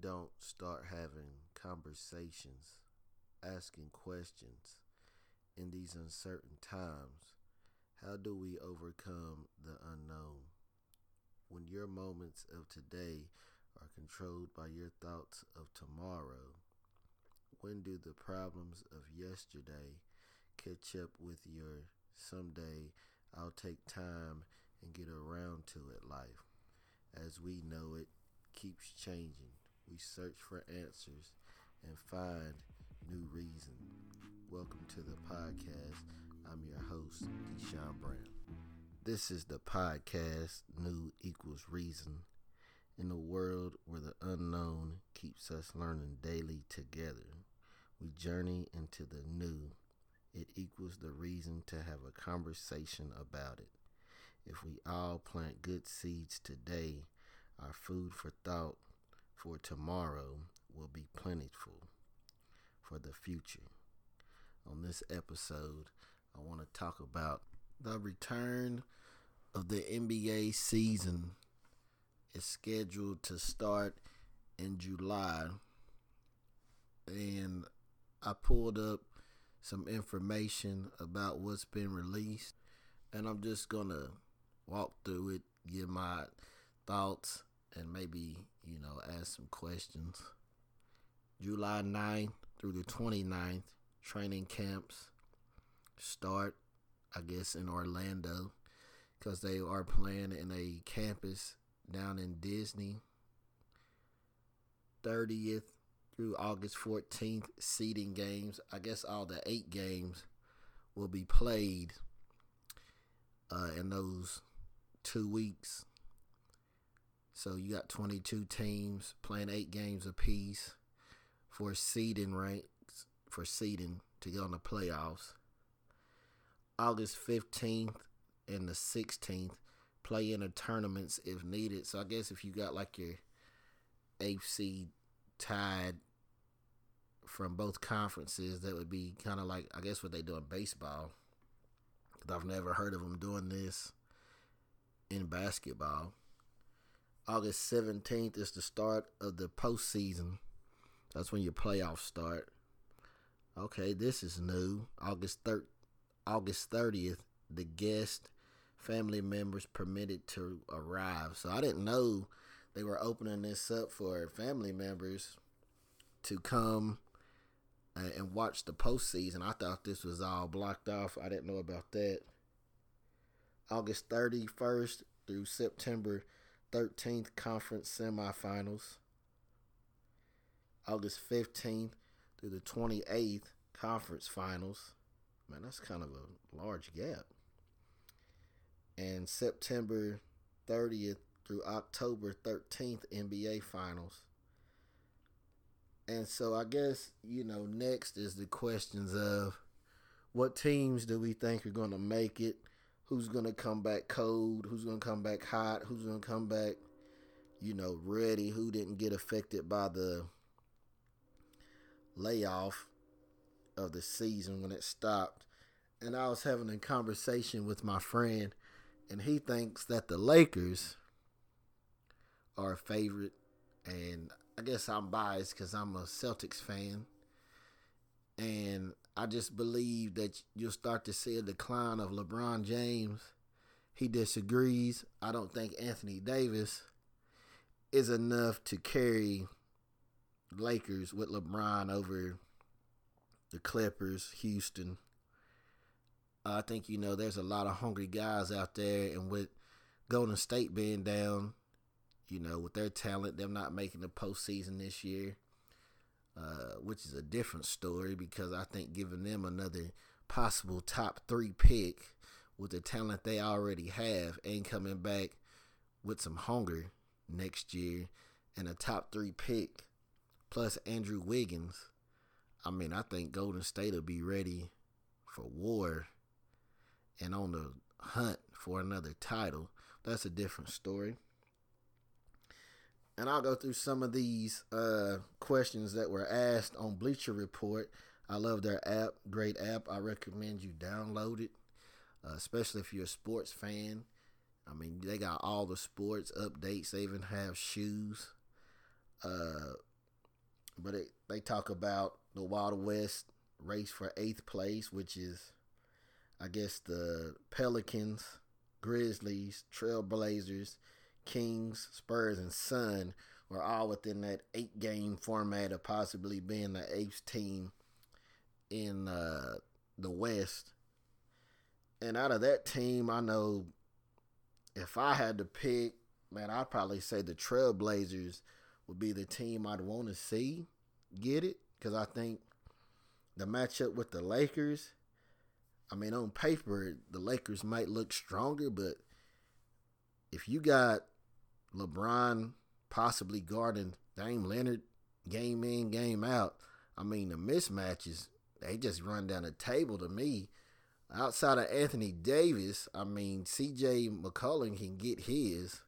don't start having conversations, asking questions in these uncertain times, how do we overcome the unknown? When your moments of today are controlled by your thoughts of tomorrow, when do the problems of yesterday catch up with your someday I'll take time and get around to it life? As we know it keeps changing. We search for answers and find new reason. Welcome to the podcast. I'm your host, Deshaun Brown. This is the podcast, New Equals Reason. In a world where the unknown keeps us learning daily together, we journey into the new. It equals the reason to have a conversation about it. If we all plant good seeds today, our food for thought for tomorrow will be plentiful for the future. On this episode, I want to talk about the return of the NBA season is scheduled to start in July. And I pulled up some information about what's been released. And I'm just going to walk through it, give my thoughts, and maybe, you know, ask some questions. July 9th through the 29th, training camps start, I guess, in Orlando because they are playing in a campus down in Disney. 30th through August 14th, seeding games. I guess all the eight games will be played uh, in those two weeks. So you got 22 teams playing eight games apiece for seeding ranks for seeding to get on the playoffs. August 15th and the 16th play in the tournaments if needed. So I guess if you got like your AFC tied from both conferences, that would be kind of like I guess what they do in baseball. I've never heard of them doing this in basketball. August 17th is the start of the postseason. That's when your playoffs start. Okay, this is new. August 3rd, August 30th, the guest family members permitted to arrive. So I didn't know they were opening this up for family members to come uh, and watch the postseason. I thought this was all blocked off. I didn't know about that. August 31st through September 13th conference semifinals. August 15th through the 28th conference finals. Man, that's kind of a large gap. And September 30th through October 13th NBA finals. And so I guess, you know, next is the questions of what teams do we think are going to make it? Who's to come back cold, who's to come back hot, who's to come back, you know, ready, who didn't get affected by the layoff of the season when it stopped. And I was having a conversation with my friend, and he thinks that the Lakers are a favorite. And I guess I'm biased because I'm a Celtics fan. And I just believe that you'll start to see a decline of LeBron James. He disagrees. I don't think Anthony Davis is enough to carry Lakers with LeBron over the Clippers, Houston. I think you know there's a lot of hungry guys out there, and with Golden State being down, you know, with their talent, them not making the postseason this year. Uh, which is a different story because I think giving them another possible top three pick with the talent they already have and coming back with some hunger next year and a top three pick plus Andrew Wiggins. I mean, I think Golden State will be ready for war and on the hunt for another title. That's a different story and I'll go through some of these uh, questions that were asked on Bleacher Report. I love their app, great app. I recommend you download it, uh, especially if you're a sports fan. I mean, they got all the sports updates. They even have shoes. Uh, but it, they talk about the Wild West race for eighth place, which is, I guess, the Pelicans, Grizzlies, Trailblazers, Kings, Spurs, and Sun were all within that eight game format of possibly being the eighth team in uh, the West. And out of that team, I know if I had to pick, man, I'd probably say the Trailblazers would be the team I'd want to see get it because I think the matchup with the Lakers. I mean, on paper, the Lakers might look stronger, but if you got LeBron possibly guarding Dame Lillard game in, game out, I mean, the mismatches, they just run down the table to me. Outside of Anthony Davis, I mean, CJ McCollum can get his.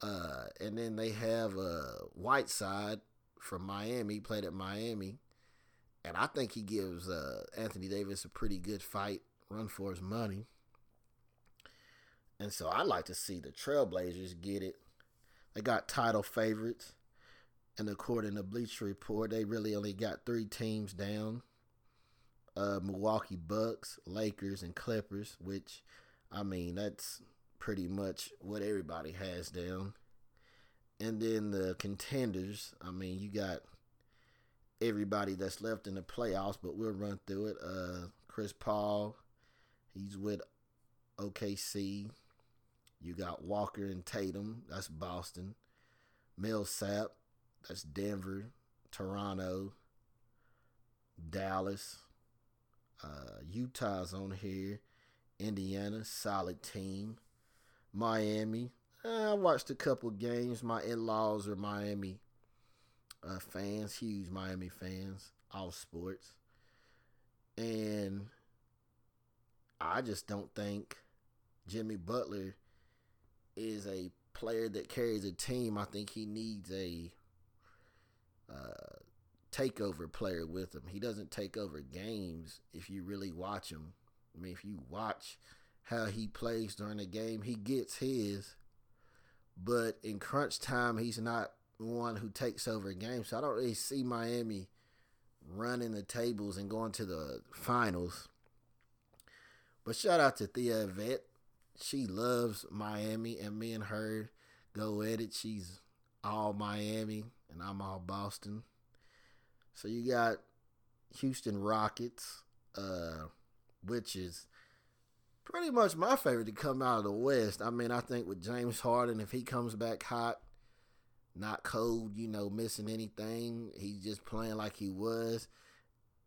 Uh, and then they have uh, Whiteside from Miami, played at Miami. And I think he gives uh, Anthony Davis a pretty good fight, run for his money. And so I'd like to see the Trailblazers get it. They got title favorites. And according to Bleacher Report, they really only got three teams down uh, Milwaukee Bucks, Lakers, and Clippers, which, I mean, that's pretty much what everybody has down. And then the contenders, I mean, you got everybody that's left in the playoffs, but we'll run through it. Uh, Chris Paul, he's with OKC. You got Walker and Tatum, that's Boston. Millsap, that's Denver, Toronto, Dallas, uh, Utah's on here, Indiana, solid team, Miami. Uh, I watched a couple games. My in-laws are Miami uh, fans, huge Miami fans, all sports, and I just don't think Jimmy Butler is a player that carries a team. I think he needs a uh, takeover player with him. He doesn't take over games if you really watch him. I mean, if you watch how he plays during the game, he gets his. But in crunch time, he's not one who takes over a game. So I don't really see Miami running the tables and going to the finals. But shout out to Thea Vet she loves Miami, and me and her go at it. She's all Miami, and I'm all Boston. So you got Houston Rockets, uh, which is pretty much my favorite to come out of the West. I mean, I think with James Harden, if he comes back hot, not cold, you know, missing anything, he's just playing like he was.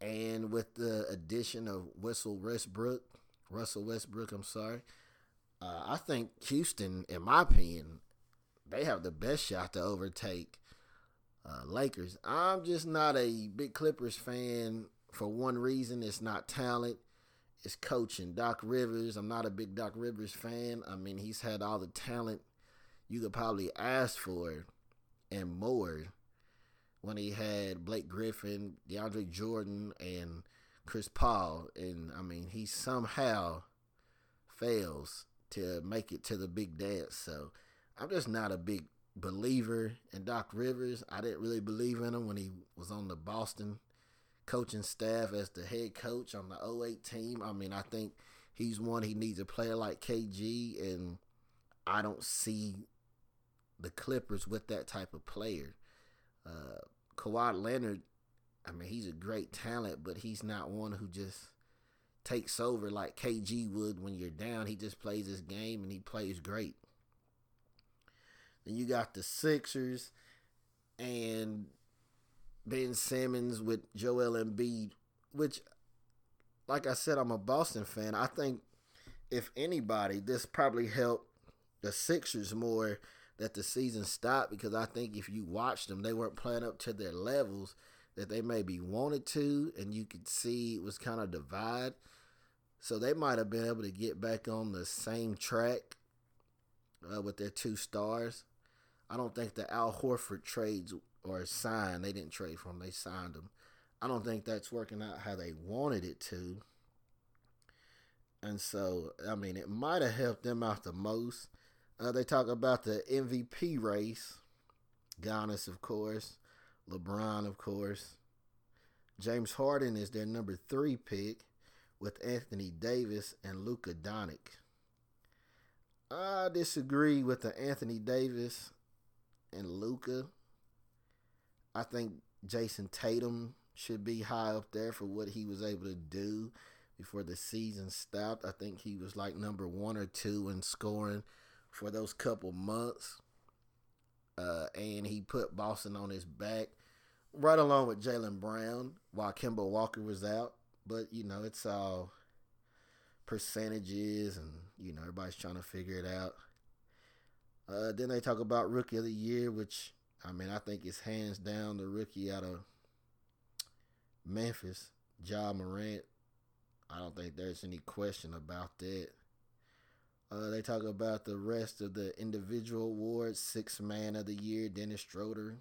And with the addition of Russell Westbrook, Russell Westbrook, I'm sorry, uh, I think Houston, in my opinion, they have the best shot to overtake uh, Lakers. I'm just not a big Clippers fan for one reason. It's not talent. It's coaching. Doc Rivers. I'm not a big Doc Rivers fan. I mean, he's had all the talent you could probably ask for and more when he had Blake Griffin, DeAndre Jordan, and Chris Paul. And I mean, he somehow fails to make it to the big dance. So I'm just not a big believer in Doc Rivers. I didn't really believe in him when he was on the Boston coaching staff as the head coach on the 08 team. I mean, I think he's one he needs a player like KG, and I don't see the Clippers with that type of player. Uh, Kawhi Leonard, I mean, he's a great talent, but he's not one who just takes over like KG would when you're down. He just plays his game and he plays great. Then you got the Sixers and Ben Simmons with Joel Embiid, which, like I said, I'm a Boston fan. I think if anybody, this probably helped the Sixers more that the season stopped because I think if you watched them, they weren't playing up to their levels that they maybe wanted to, and you could see it was kind of divide. So they might have been able to get back on the same track uh, with their two stars. I don't think the Al Horford trades or sign They didn't trade for him. They signed him. I don't think that's working out how they wanted it to. And so, I mean, it might have helped them out the most. Uh, they talk about the MVP race. Giannis, of course, LeBron, of course. James Harden is their number three pick with Anthony Davis and Luka Doncic. I disagree with the Anthony Davis and Luka. I think Jayson Tatum should be high up there for what he was able to do before the season stopped. I think he was like number one or two in scoring for those couple months. Uh, and he put Boston on his back right along with Jaylen Brown while Kemba Walker was out. But, you know, it's all percentages and, you know, everybody's trying to figure it out. Uh, then they talk about Rookie of the Year, which, I mean, I think is hands down the rookie out of Memphis, Ja Morant. I don't think there's any question about that. Uh, they talk about the rest of the individual awards. Six Man of the Year, Dennis Schroeder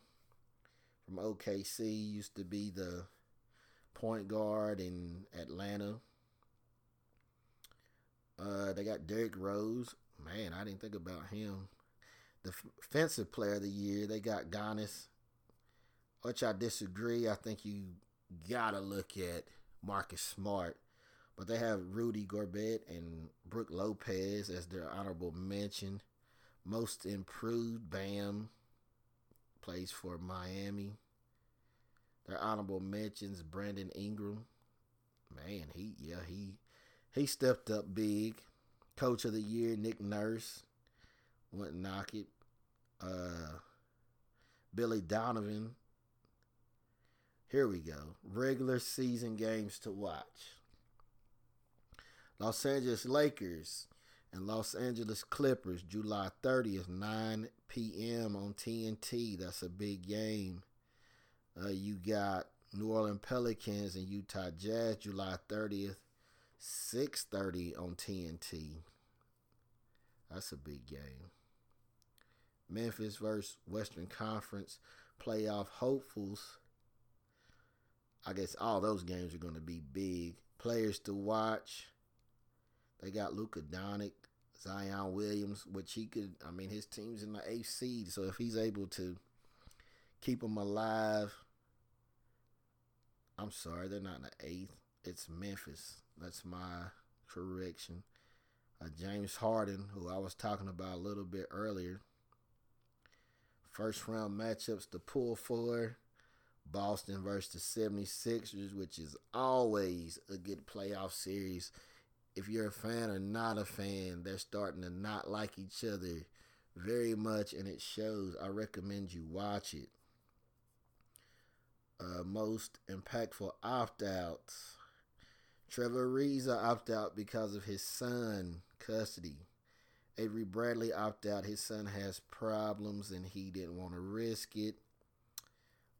from OKC, used to be the point guard in Atlanta. Uh, they got Derrick Rose. Man, I didn't think about him. The Defensive Player of the Year, they got Giannis, which I disagree. I think you gotta look at Marcus Smart but they have Rudy Gobert and Brook Lopez as their honorable mention. Most improved, Bam plays for Miami. Their honorable mentions: Brandon Ingram. Man, he yeah he he stepped up big. Coach of the year: Nick Nurse. Wouldn't knock it. Uh, Billy Donovan. Here we go. Regular season games to watch. Los Angeles Lakers and Los Angeles Clippers, July 30th, 9 p.m. on TNT. That's a big game. Uh, you got New Orleans Pelicans and Utah Jazz, July 30th, 6:30 on TNT. That's a big game. Memphis versus Western Conference playoff hopefuls. I guess all those games are going to be big. Players to watch. They got Luka Doncic, Zion Williams, which he could. I mean, his team's in the eighth seed, so if he's able to keep them alive, I'm sorry, they're not in the eighth. It's Memphis. That's my correction. Uh, James Harden, who I was talking about a little bit earlier. First round matchups to pull for Boston versus the 76ers, which is always a good playoff series if you're a fan or not a fan, they're starting to not like each other very much, and it shows. I recommend you watch it. Uh, most impactful opt outs. Trevor Ariza opt out because of his son custody. Avery Bradley opt out. His son has problems and he didn't want to risk it.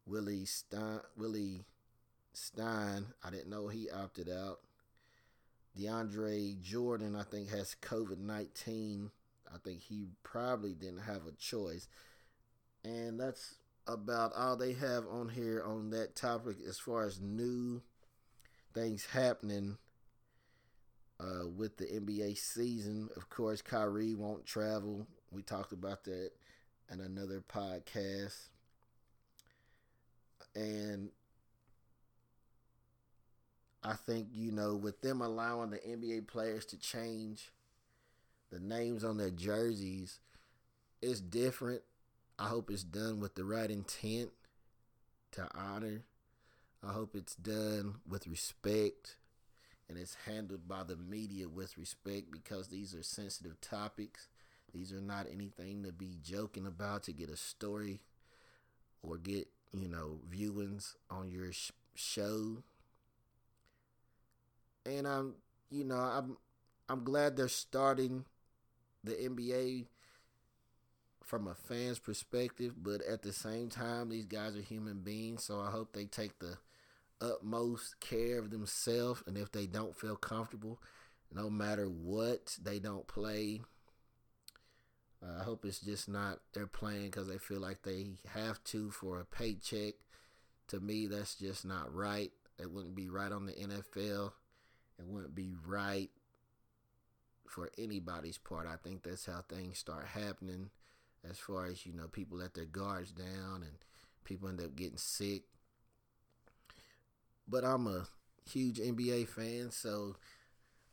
Willie Stein, Willie Stein, I didn't know he opted out. DeAndre Jordan, I think, has COVID 19. I think he probably didn't have a choice. And that's about all they have on here on that topic as far as new things happening uh, with the NBA season. Of course, Kyrie won't travel. We talked about that in another podcast. And I think, you know, with them allowing the NBA players to change the names on their jerseys, it's different. I hope it's done with the right intent to honor. I hope it's done with respect and it's handled by the media with respect because these are sensitive topics. These are not anything to be joking about to get a story or get, you know, viewings on your sh- show and I'm you know I'm I'm glad they're starting the NBA from a fan's perspective, but at the same time, these guys are human beings, so I hope they take the utmost care of themselves. And if they don't feel comfortable, no matter what, they don't play. Uh, I hope it's just not they're playing because they feel like they have to for a paycheck. To me, that's just not right. It wouldn't be right on the NFL it wouldn't be right for anybody's part. I think that's how things start happening as far as, you know, people let their guards down and People end up getting sick. But I'm a huge NBA fan, so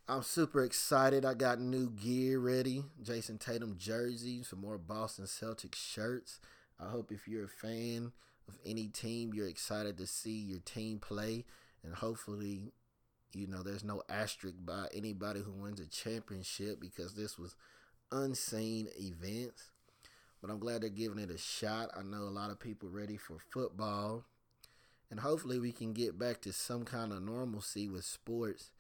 I'm super excited. I got new gear ready. Jayson Tatum jerseys, some more Boston Celtics shirts. I hope if you're a fan of any team, you're excited to see your team play. And hopefully, you know, there's no asterisk by anybody who wins a championship because this was unseen events. But I'm glad they're giving it a shot. I know a lot of people ready for football. And hopefully we can get back to some kind of normalcy with sports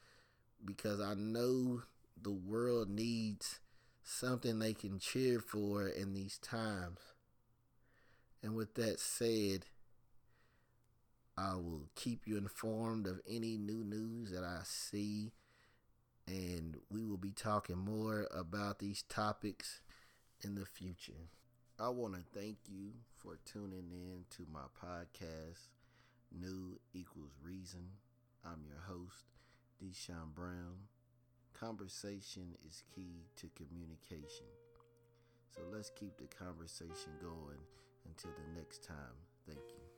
because I know the world needs something they can cheer for in these times. And with that said, I will keep you informed of any new news that I see. And we will be talking more about these topics in the future. I want to thank you for tuning in to my podcast, New Equals Reason. I'm your host, Deshaun Brown. Conversation is key to communication. So let's keep the conversation going until the next time. Thank you.